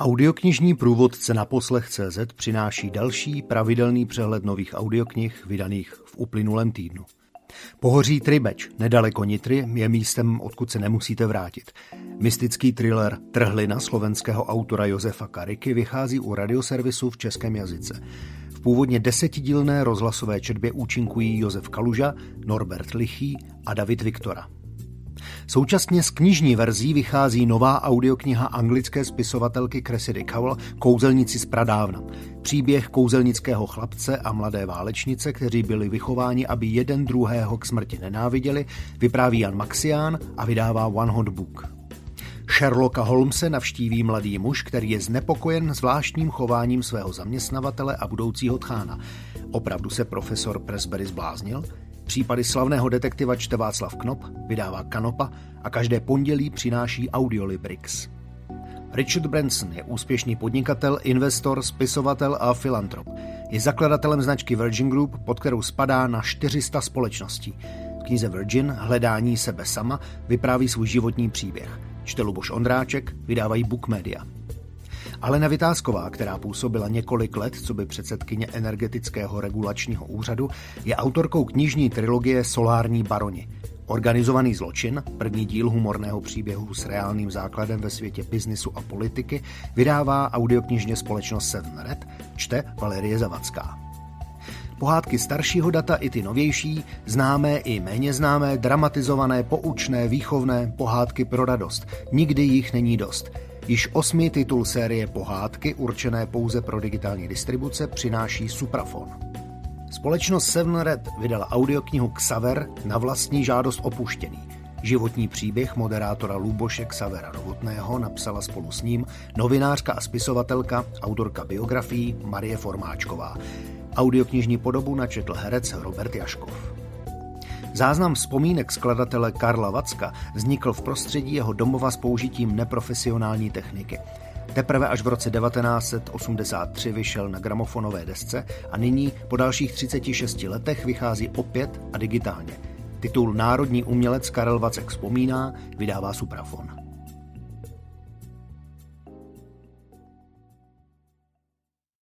Audioknižní průvodce na poslech.cz přináší další pravidelný přehled nových audioknih vydaných v uplynulém týdnu. Pohoří Tribeč, nedaleko Nitry, je místem, odkud se nemusíte vrátit. Mystický thriller Trhlina slovenského autora Josefa Kariky vychází u radioservisu v českém jazyce. V původně desetidílné rozhlasové četbě účinkují Josef Kaluža, Norbert Lichý a David Viktora. Současně z knižní verzí vychází nová audiokniha anglické spisovatelky Cressida Cowell Kouzelnici z pradávna. Příběh kouzelnického chlapce a mladé válečnice, kteří byli vychováni, aby jeden druhého k smrti nenáviděli, vypráví Jan Maxián a vydává One Hot Book. Sherlocka Holmese navštíví mladý muž, který je znepokojen zvláštním chováním svého zaměstnavatele a budoucího tchána. Opravdu se profesor Presbury zbláznil? Případy slavného detektiva čte Václav Knop, vydává Kanopa a každé pondělí přináší Audiolibrix. Richard Branson je úspěšný podnikatel, investor, spisovatel a filantrop. Je zakladatelem značky Virgin Group, pod kterou spadá na 400 společností. V knize Virgin Hledání sebe sama vypráví svůj životní příběh. Čte Luboš Ondráček, vydávají Book Media. Alena Vytázková, která působila několik let co by předsedkyně energetického regulačního úřadu, je autorkou knižní trilogie Solární baroni. Organizovaný zločin, první díl humorného příběhu s reálným základem ve světě biznisu a politiky, vydává audioknižně společnost Seven Red, čte Valerie Zavacká. Pohádky staršího data i ty novější, známé i méně známé, dramatizované, poučné, výchovné, pohádky pro radost. Nikdy jich není dost – Již osmý titul série pohádky, určené pouze pro digitální distribuce, přináší Suprafon. Společnost Seven Red vydala audioknihu Xaver na vlastní žádost opuštěný. Životní příběh moderátora Luboše Xavera Novotného napsala spolu s ním novinářka a spisovatelka, autorka biografií Marie Formáčková. Audioknižní podobu načetl herec Robert Jaškov. Záznam vzpomínek skladatele Karla Vacka vznikl v prostředí jeho domova s použitím neprofesionální techniky. Teprve až v roce 1983 vyšel na gramofonové desce a nyní po dalších 36 letech vychází opět a digitálně. Titul Národní umělec Karel Vacek vzpomíná vydává Suprafon.